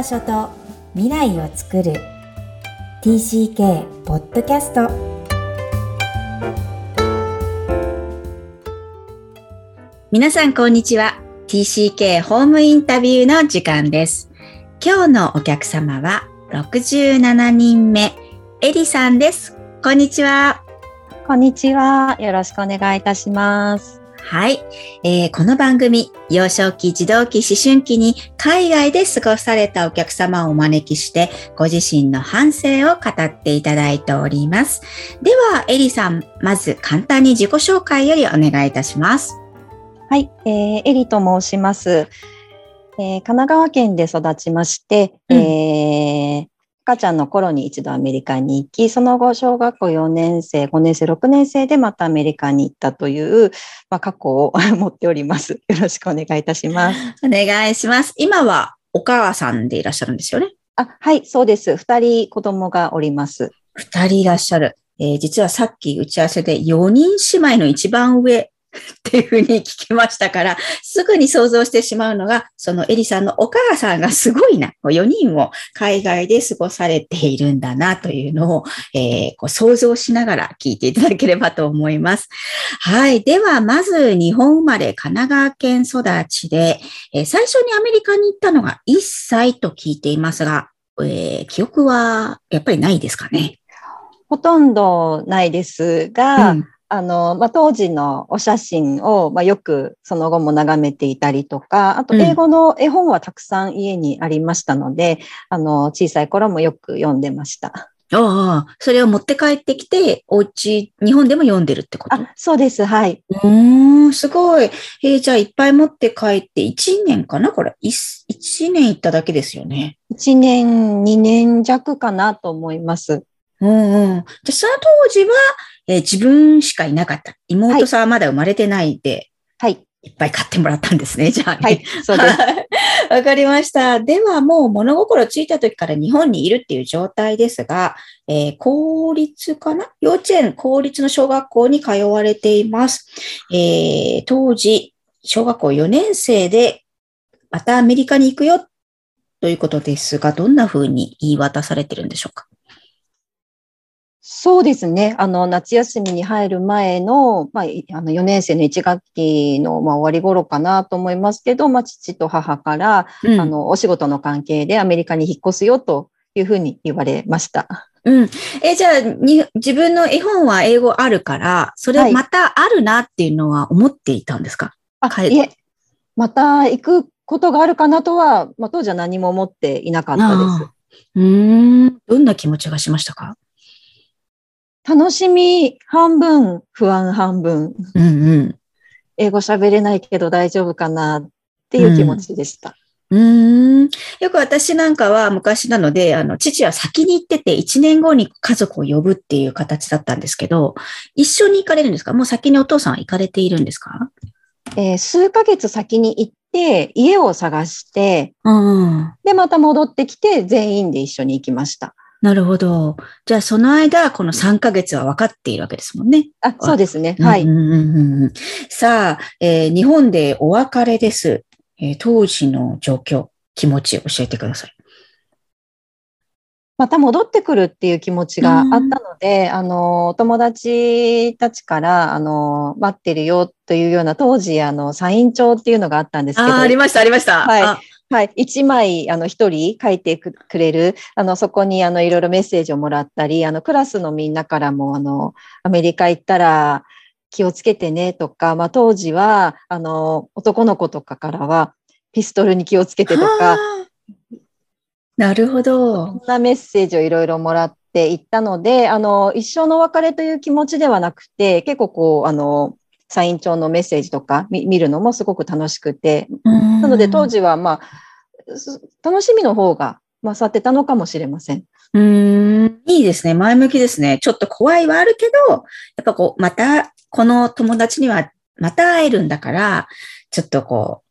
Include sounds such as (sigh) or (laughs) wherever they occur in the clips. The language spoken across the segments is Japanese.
場所と未来を作る。TCK ポッドキャスト皆さんこんにちは。TCK ホームインタビューの時間です。今日のお客様は67人目エリさんです。こんにちは。こんにちは。よろしくお願いいたします。はい、えー、この番組、幼少期、児童期、思春期に海外で過ごされたお客様をお招きして、ご自身の反省を語っていただいております。では、エリさん、まず簡単に自己紹介よりお願いいたします。はい、えー、エリと申します。えー、神奈川県で育ちまして、うん、えー、赤ちゃんの頃に一度アメリカに行き、その後小学校4年生、5年生、6年生でまたアメリカに行ったという、まあ、過去を (laughs) 持っております。よろしくお願いいたします。お願いします。今はお母さんでいらっしゃるんですよね？あはい、そうです。二人子供がおります。二人いらっしゃる。えー、実はさっき打ち合わせで4人姉妹の一番上っていうふうに聞きましたから、すぐに想像してしまうのが、そのエリさんのお母さんがすごいな、4人を海外で過ごされているんだなというのを、えー、こう想像しながら聞いていただければと思います。はい。では、まず日本生まれ神奈川県育ちで、えー、最初にアメリカに行ったのが1歳と聞いていますが、えー、記憶はやっぱりないですかね？ほとんどないですが、うんあの、まあ、当時のお写真を、まあ、よくその後も眺めていたりとか、あと英語の絵本はたくさん家にありましたので、うん、あの、小さい頃もよく読んでました。ああ、それを持って帰ってきて、お家、日本でも読んでるってこと？あ、そうです、はい。うん、すごい。えー、じゃあいっぱい持って帰って、1年かな？これ。1年行っただけですよね。1年、2年弱かなと思います。うんうん。で、その当時は、えー、自分しかいなかった。妹さんはまだ生まれてないで、はい。いっぱい買ってもらったんですね、じゃあ、ね、はい、そうです。わかりました。ではもう物心ついた時から日本にいるっていう状態ですが、えー、公立かな？幼稚園、公立の小学校に通われています。えー、当時、小学校4年生で、またアメリカに行くよということですが、どんな風に言い渡されてるんでしょうか？そうですね。あの、夏休みに入る前の、まあ、あの4年生の1学期の、まあ、終わり頃かなと思いますけど、まあ、父と母から、うん、あの、お仕事の関係でアメリカに引っ越すよというふうに言われました。うん。え、じゃあに、自分の絵本は英語あるから、それまたあるなっていうのは思っていたんですか、はい、あ、いえ、また行くことがあるかなとは、まあ、当時は何も思っていなかったです。うん。どんな気持ちがしましたか？楽しみ半分、不安半分。うんうん、英語喋れないけど大丈夫かなっていう気持ちでした。うん、よく私なんかは昔なので、あの、父は先に行ってて、1年後に家族を呼ぶっていう形だったんですけど、一緒に行かれるんですか？もう先にお父さんは行かれているんですか？えー、数ヶ月先に行って、家を探して、うん、で、また戻ってきて、全員で一緒に行きました。なるほど。じゃあ、その間、この3ヶ月は分かっているわけですもんね。あ、そうですね。はい。さあ、えー、日本でお別れです、えー、当時の状況、気持ち教えてください。また戻ってくるっていう気持ちがあったので、あの、お友達たちから、あの、待ってるよというような、当時、あの、サイン帳っていうのがあったんですけど。あ、ありました、ありました。はい。はい。一枚、あの、一人書いてくれる、あの、そこに、あの、いろいろメッセージをもらったり、あの、クラスのみんなからも、あの、アメリカ行ったら気をつけてねとか、まあ、当時は、あの、男の子とかからは、ピストルに気をつけてとか、なるほど。そんなメッセージをいろいろもらっていったので、あの、一生の別れという気持ちではなくて、結構こう、あの、サイン帳のメッセージとか見るのもすごく楽しくて、なので当時はまあ、楽しみの方が勝ってたのかもしれません。うん、いいですね。前向きですね。ちょっと怖いはあるけど、やっぱこう、また、この友達にはまた会えるんだから、ちょっとこ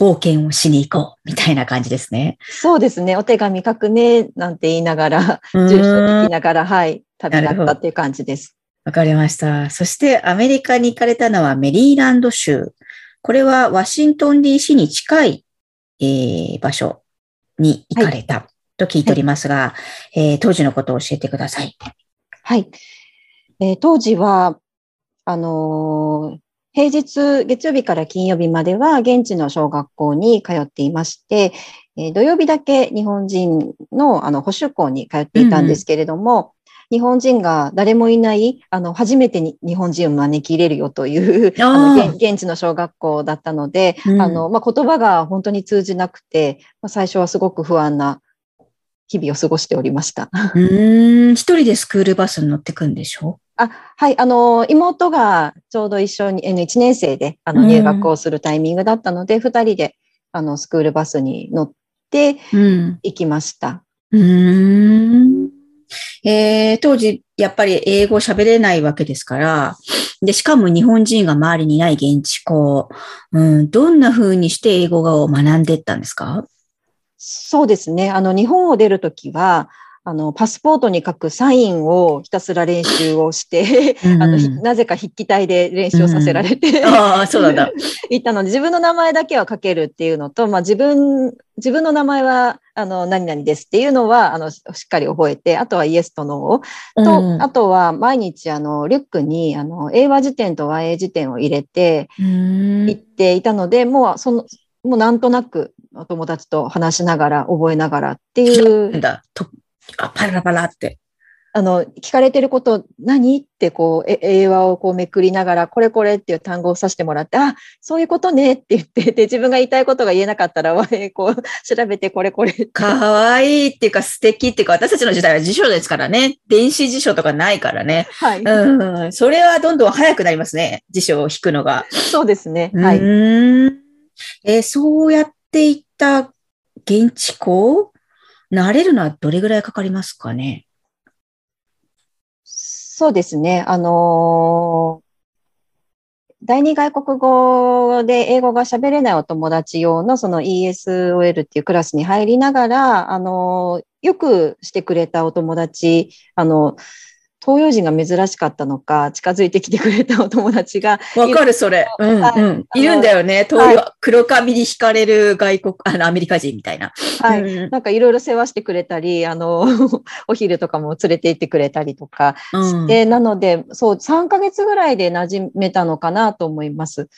う、冒険をしに行こう、みたいな感じですね。そうですね。お手紙書くね、なんて言いながら、住所聞きながら、はい、旅立ったっていう感じです。わかりました。そしてアメリカに行かれたのはメリーランド州。これはワシントン DC に近い、えー、場所に行かれたと聞いておりますが、えー当時のことを教えてください。はい。えー当時は、あのー平日、月曜日から金曜日までは現地の小学校に通っていまして、えー土曜日だけ日本人のあの補習校に通っていたんですけれども、日本人が誰もいない、あの、初めてに日本人を招き入れるよという、あの、現現地の小学校だったので、うんあの、まあ、言葉が本当に通じなくて、まあ、最初はすごく不安な日々を過ごしておりました。うーん、一人でスクールバスに乗ってくんでしょ？あ、はい、あの、妹がちょうど一緒に、えー1年生で、あの、うん入学をするタイミングだったので、二、人で、あの、スクールバスに乗ってうん。行きました。うーん。えー当時、やっぱり英語喋れないわけですから、で、しかも日本人が周りにいない現地校、うん、どんな風にして英語を学んでったんですか？そうですね。あの、日本を出るときは、あの、パスポートに書くサインをひたすら練習をして、あの、ひなぜか筆記体で練習をさせられて、ああ、そうなんだ。(laughs) 行ったので、自分の名前だけは書けるっていうのと、まあ自分、自分の名前は、あの、何々ですっていうのは、あの、しっかり覚えて、あとはイエスとノーと、うんあとは毎日、あの、リュックに、あの、英和辞典と和英辞典を入れて行っていたので、もう、その、もうなんとなく、お友達と話しながら、覚えながらっていうなんだ。とあパラパラって。あの、聞かれてること何ってこう、え英和をこうめくりながら、これこれっていう単語を指してもらって、あ、そういうことねって言って、で、自分が言いたいことが言えなかったら、こう、調べてこれこれ。かわいいっていうか素敵っていうか、私たちの時代は辞書ですからね。電子辞書とかないからね。はい。うん。それはどんどん早くなりますね。辞書を引くのが。そうですね。はうい。ーんえーそうやっていった現地校慣れるのはどれぐらいかかりますかね？そうですね。あのー第二外国語で英語が喋れないお友達用のその ESOL っていうクラスに入りながら、あのよくしてくれたお友達、あの、東洋人が珍しかったのか、近づいてきてくれたお友達が、わかる、それ。うん、はいうん。いるんだよね。東洋、黒髪に惹かれる外国、あの、アメリカ人みたいな。はい。うんなんかいろいろ世話してくれたり、あの、(laughs) お昼とかも連れて行ってくれたりとかうんで、なので、そう、3ヶ月ぐらいで馴染めたのかなと思います。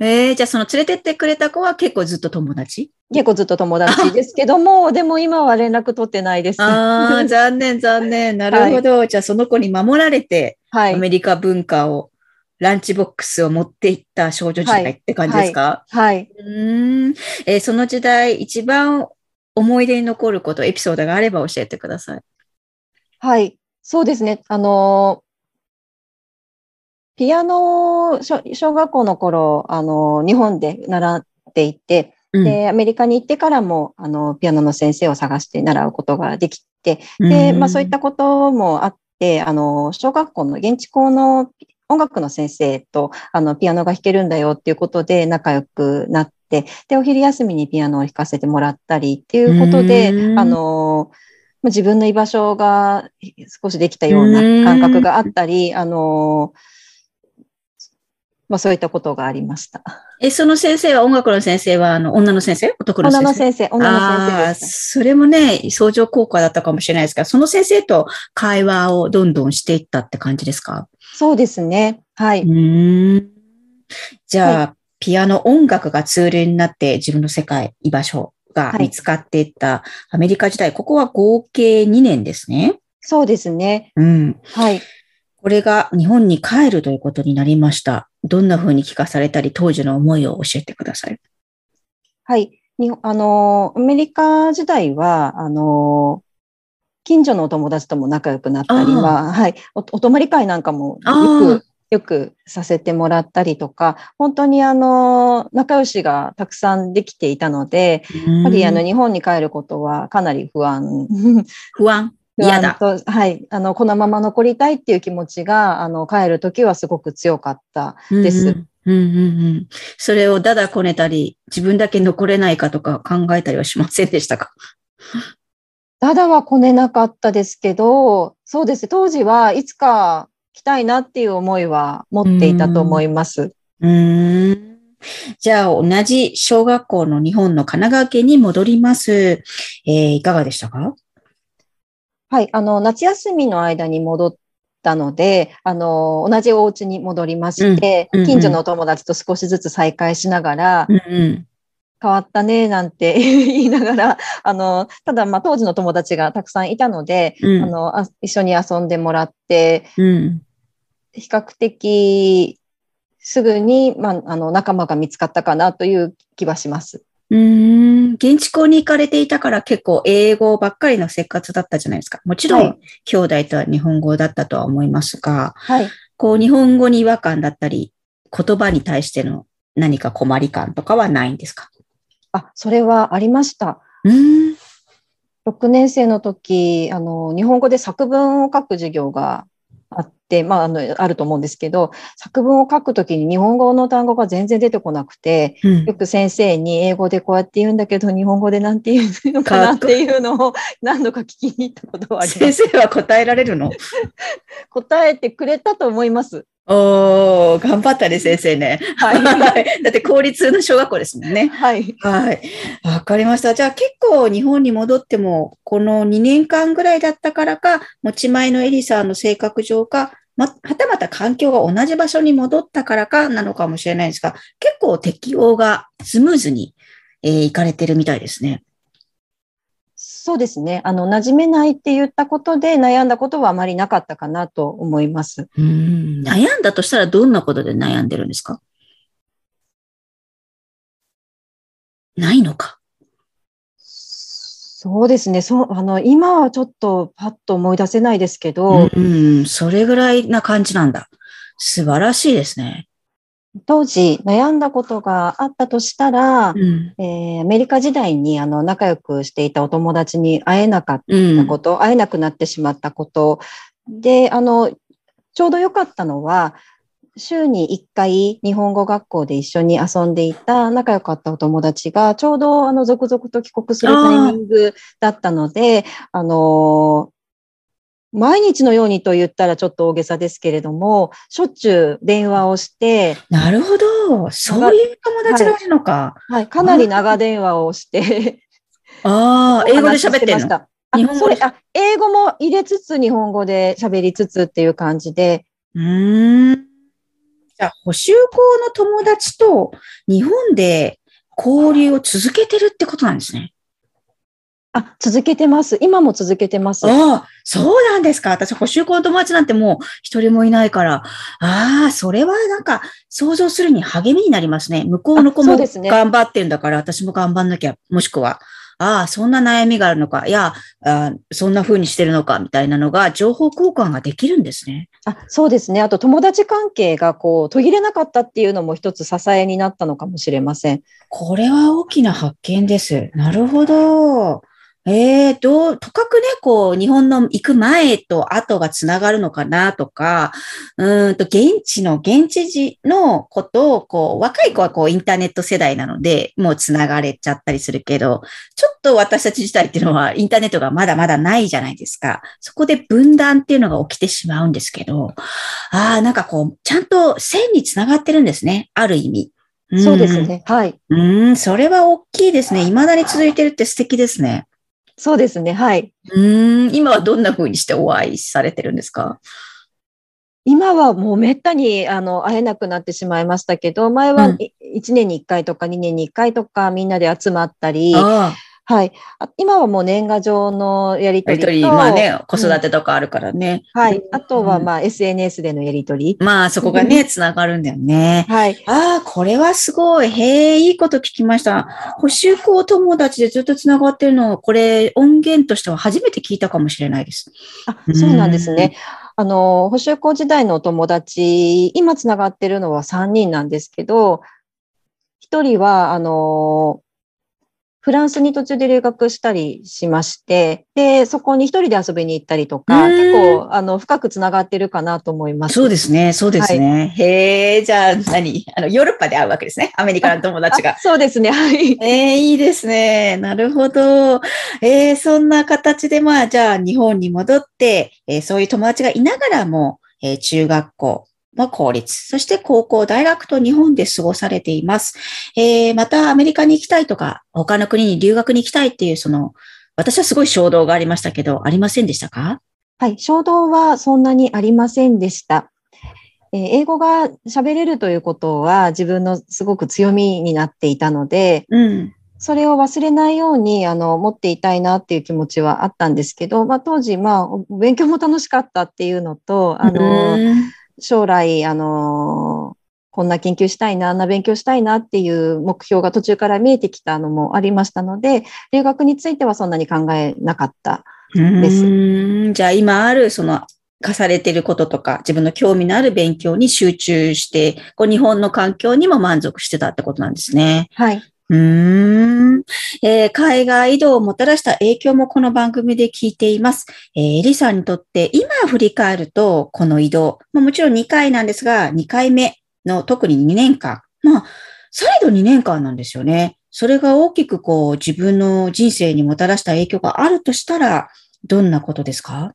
えーじゃあその連れてってくれた子は結構ずっと友達？(laughs) 結構ずっと友達ですけども、でも今は連絡取ってないです。ああ、(laughs) 残念、残念。なるほど。じゃあその子に守られて、はい。アメリカ文化を、ランチボックスを持っていった少女時代って感じですか、はい。うーん、えーその時代一番思い出に残ること、エピソードがあれば教えてください。はい。そうですね。あの、ピアノを小小学校の頃、あの、日本で習っていて、うんで、アメリカに行ってからも、あの、ピアノの先生を探して習うことができて、で、まあそういったこともあって、あの、小学校の現地校の音楽の先生と、あの、ピアノが弾けるんだよっていうことで仲良くなって、で、お昼休みにピアノを弾かせてもらったりっていうことでう、ん。あの、まあ自分の居場所が少しできたような感覚があったり、あの、まあそういったことがありました。え、その先生は、音楽の先生は、あの、女の先生？男の先生？女の先生、女の先生ああ。それもね、相乗効果だったかもしれないですが、その先生と会話をどんどんしていったって感じですか？そうですね。はうい。ーん。じゃあ、ピアノ音楽がツールになって自分の世界、居場所が見つかっていったアメリカ時代、ここは合計2年ですね。そうですね。うん。はい。これが日本に帰るということになりました。どんな風に聞かされたり、当時の思いを教えてください。はい。にあの、アメリカ時代は、あの、近所のお友達とも仲良くなったりは、はい。お、お泊まり会なんかもあよく、よくさせてもらったりとか、本当にあの、仲良しがたくさんできていたので、やっぱりあの、日本に帰ることはかなり不安。不安？不嫌だ。はい。あの、このまま残りたいっていう気持ちが、あの、帰るときはすごく強かったです。うんうんうんうん。それをだだこねたり、自分だけ残れないかとか考えたりはしませんでしたか？ただはこねなかったですけど、そうです。当時はいつか来たいなっていう思いは持っていたと思います。うーん。じゃあ、同じ小学校の日本の神奈川県に戻ります。えー、いかがでしたか？はい、あの、夏休みの間に戻ったので、あの、同じお家に戻りまして、うんうんうん近所のお友達と少しずつ再会しながら、うんうん。変わったね、なんて (laughs) 言いながら、あの、ただ、まあ、当時の友達がたくさんいたので、うんあのあ、一緒に遊んでもらって、うん。比較的、すぐに、まあ、あの、仲間が見つかったかなという気はします。うーん。現地校に行かれていたから結構英語ばっかりの生活だったじゃないですか。もちろん、はい兄弟とは日本語だったとは思いますが、はい。こう、日本語に違和感だったり、言葉に対しての何か困り感とかはないんですか？あ、それはありました。うーん。6年生の時、あの、日本語で作文を書く授業がまあ、あの、あると思うんですけど、作文を書くときに日本語の単語が全然出てこなくて、うんよく先生に英語でこうやって言うんだけど、日本語でなんて言うのかなっていうのを (laughs) 何度か聞きに行ったことはありま先す。生は答えられるの？(laughs) 答えてくれたと思います。おー、頑張ったね、先生ね。はい。(laughs) だって公立の小学校ですもんね。はい。はい。わかりました。じゃあ結構日本に戻っても、この2年間ぐらいだったからか、持ち前のエリさんの性格上か、ま、はたまた環境が同じ場所に戻ったからかなのかもしれないんですが、結構適応がスムーズに、えー、いかれてるみたいですね。そうですね。あの、馴染めないって言ったことで悩んだことはあまりなかったかなと思います。うん悩んだとしたらどんなことで悩んでるんですか？ないのか。そうですね。そう、あの、今はちょっとパッと思い出せないですけど、うん、それぐらいな感じなんだ。素晴らしいですね。当時悩んだことがあったとしたら、うん。えーアメリカ時代にあの仲良くしていたお友達に会えなかっうん。たこと、会えなくなってしまったこと。で、あの、ちょうど良かったのは、週に1回日本語学校で一緒に遊んでいた仲良かったお友達がちょうどあの続々と帰国するタイミングだったので、あの毎日のようにと言ったらちょっと大げさですけれども、しょっちゅう電話をして、なるほど。そういう友達がいるのか。はい、かなり長電話をして、ああ、英語で喋ってましたあ日本語で？あ英語も入れつつ日本語で喋りつつっていう感じで、うーん。じゃあ、補修校の友達と日本で交流を続けてるってことなんですね。あ、続けてます。今も続けてます。ああ、そうなんですか。私、補修校の友達なんてもう一人もいないから。ああ、それはなんか想像するに励みになりますね。向こうの子も頑張ってんだから、私も頑張んなきゃ。もしくは、ああ、そんな悩みがあるのか。いや、あそんな風にしてるのか、みたいなのが情報交換ができるんですね。あそうですね。あと友達関係がこう途切れなかったっていうのも一つ支えになったのかもしれません。これは大きな発見です。なるほど。ええどう、とかくね、こう、日本の行く前と後がつながるのかなとか、うーんと、現地の、現地時のことを、こう、若い子はこう、インターネット世代なので、もうつながれちゃったりするけど、ちょっと私たち自体っていうのは、インターネットがまだまだないじゃないですか。そこで分断っていうのが起きてしまうんですけど、ああ、なんかこう、ちゃんと線につながってるんですね。ある意味。んそうですね。はい。うーん、それは大きいですね。未だに続いてるって素敵ですね。そうですね。はい。うーん、今はどんな風にしてお会いされてるんですか？今はもうめったにあの会えなくなってしまいましたけど、前はうん1年に1回とか2年に1回とかみんなで集まったり、あはい。あ今はもう年賀状のやりあ、やりとり、取りと、まあね、子育てとかあるからね。はい。あとはうんまあ SNS でのやり取り。まあそこがね、つながるんだよね。はい。ああ、これはすごい。へえ、いいこと聞きました。補修校友達でずっとつながってるの、これ音源としては初めて聞いたかもしれないです。あ、そうなんですね。あの、補修校時代のお友達、今つながってるのは3人なんですけど、1人は、あの、フランスに途中で留学したりしまして、で、そこに一人で遊びに行ったりとか、うん結構、あの、深くつながってるかなと思います。そうですね、そうですね。へえ、じゃあ何？(laughs) あの、ヨーロッパで会うわけですね。アメリカの友達があ。そうですね、はい。ええいいですね。なるほど。えーそんな形で、まあ、じゃあ、日本に戻って、えーそういう友達がいながらも、えー中学校まあ、公立、そして高校、大学と日本で過ごされています。えー、またアメリカに行きたいとか、他の国に留学に行きたいっていう、その、私はすごい衝動がありましたけど、ありませんでしたか？はい、衝動はそんなにありませんでした。えー英語が喋れるということは自分のすごく強みになっていたので、うん。それを忘れないように、あの、持っていたいなっていう気持ちはあったんですけど、まあ、当時、まあ、お勉強も楽しかったっていうのと、あの、うん将来、あの、こんな研究したいな、あんな勉強したいなっていう目標が途中から見えてきたのもありましたので、留学についてはそんなに考えなかった。ですうんじゃあ今ある、その、課されていることとか、自分の興味のある勉強に集中して、こう日本の環境にも満足してたってことなんですね。はい。うん、えー海外移動をもたらした影響もこの番組で聞いています。えーエリさんにとって今振り返ると、この移動、まあ、もちろん2回なんですが、2回目の特に2年間、まあ、再度2年間なんですよね。それが大きくこう自分の人生にもたらした影響があるとしたら、どんなことですか？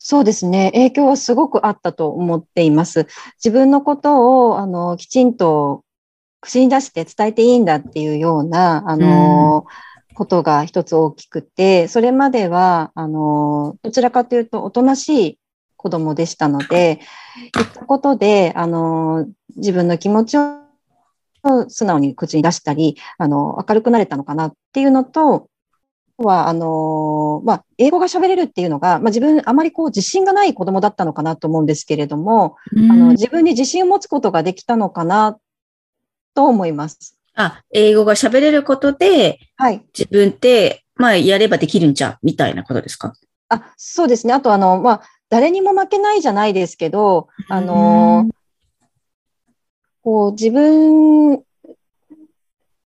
そうですね。影響はすごくあったと思っています。自分のことを、あの、きちんと口に出して伝えていいんだっていうような、あの、ことが一つ大きくて、それまでは、あの、どちらかというと、おとなしい子供でしたので、言ったことで、あの、自分の気持ちを素直に口に出したり、あの、明るくなれたのかなっていうのと、あとは、あの、まあ、英語が喋れるっていうのが、まあ、自分あまりこう自信がない子供だったのかなと思うんですけれども、あの、自分に自信を持つことができたのかなと思います。あ、英語が喋れることで、はい。自分って、まあ、やればできるんじゃ、みたいなことですか？あ、そうですね。あと、あの、まあ、誰にも負けないじゃないですけど、あの、こう、自分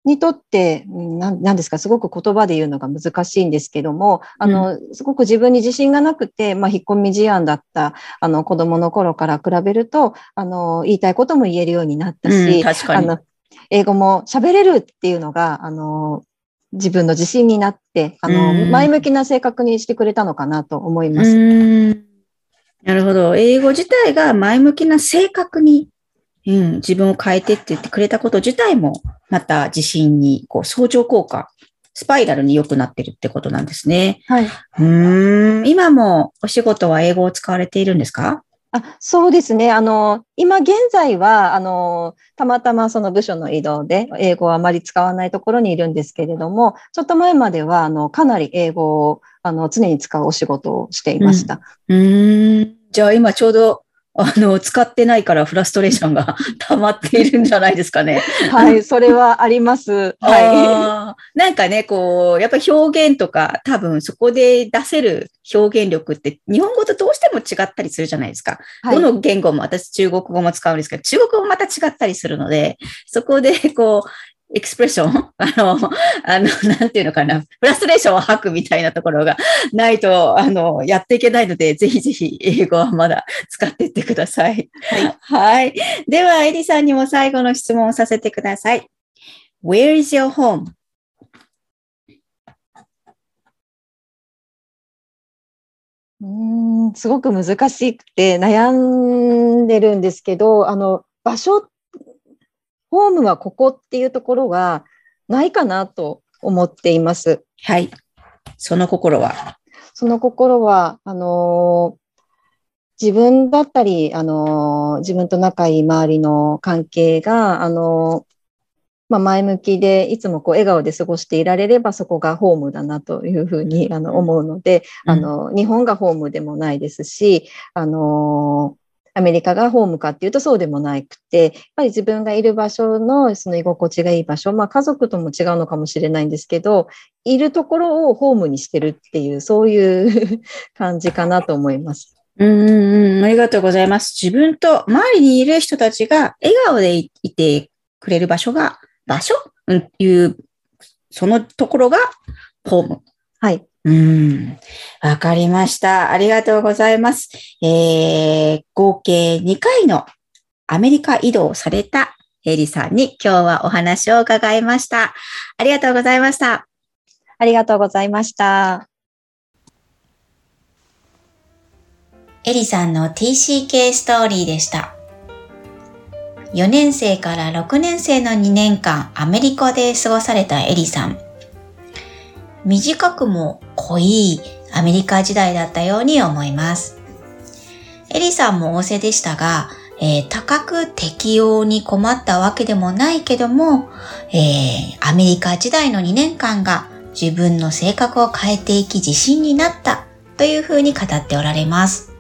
にとって、うんなんなんですか、すごく言葉で言うのが難しいんですけども、あの、すごく自分に自信がなくて、まあ、引っ込み思案だった、あの、子供の頃から比べると、あの、言いたいことも言えるようになったうんし、確かに。あの、英語も喋れるっていうのが、あの、自分の自信になって、あの、うん前向きな性格にしてくれたのかなと思います。んなるほど。英語自体が前向きな性格に、うん、自分を変えてって言ってくれたこと自体も、また自信に、こう、相乗効果、スパイラルに良くなってるってことなんですね。はい。うーん、今もお仕事は英語を使われているんですか？あ、そうですね。あの、今現在は、あの、たまたまその部署の移動で英語をあまり使わないところにいるんですけれども、ちょっと前までは、あの、かなり英語を、あの、常に使うお仕事をしていました。うーん、じゃあ今ちょうど、あの、使ってないからフラストレーションが (laughs) 溜まっているんじゃないですかね。はい、それはあります。はい。なんかね、こう、やっぱり表現とか、多分そこで出せる表現力って、日本語とどうしても違ったりするじゃないですか。はいどの言語も、私中国語も使うんですけど、中国語もまた違ったりするので、そこで、(laughs) こう、エクスプレッションあの、あの、なんていうのかな、フラストレーションを吐くみたいなところがないと、あの、やっていけないので、ぜひぜひ英語はまだ使っていってください。はい。では、エリさんにも最後の質問をさせてください。Where is your home? うーん、すごく難しくて悩んでるんですけど、あの、場所、ホームはここっていうところはないかなと思っています。はい。その心は？その心は、あのー自分だったり、あのー自分と仲いい周りの関係が、あのーまあ、前向きで、いつもこう笑顔で過ごしていられれば、そこがホームだなというふうにあの思うので、あの、日本がホームでもないですし、あのーアメリカがホームかっていうとそうでもなくて、やっぱり自分がいる場所のその居心地がいい場所、まあ家族とも違うのかもしれないんですけど、いるところをホームにしてるっていう、そういう (laughs) 感じかなと思います。うんうんうん、ありがとうございます。自分と周りにいる人たちが笑顔でいいてくれる場所が、場所？うんいう、そのところがホーム。はい。うん。わかりました。ありがとうございます。えー、合計2回のアメリカ移動をされたエリさんに今日はお話を伺いました。ありがとうございました。ありがとうございました。エリさんの TCK ストーリーでした。4年生から6年生の2年間アメリカで過ごされたエリさん。短くも濃いアメリカ時代だったように思います。エリさんも仰せでしたが、えー、高く適用に困ったわけでもないけども、えー、アメリカ時代の2年間が自分の性格を変えていき自信になったというふうに語っておられます。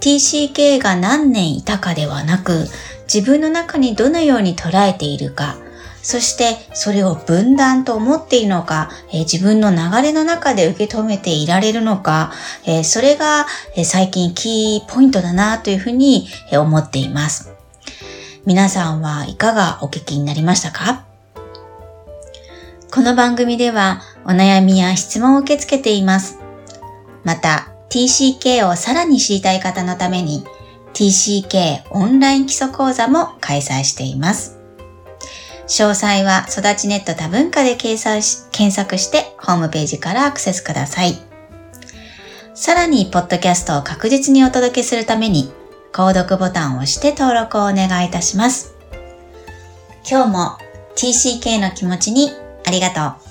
TCK が何年いたかではなく、自分の中にどのように捉えているか、そしてそれを分断と思っているのか、え、自分の流れの中で受け止めていられるのか、え、それが、え、最近キーポイントだなというふうに、え思っています。皆さんはいかがお聞きになりましたか？この番組ではお悩みや質問を受け付けています。また TCK をさらに知りたい方のために TCK オンライン基礎講座も開催しています。詳細は育ちネット多文化で掲載し検索してホームページからアクセスください。さらに、ポッドキャストを確実にお届けするために、購読ボタンを押して登録をお願いいたします。今日も TCK の気持ちにありがとう。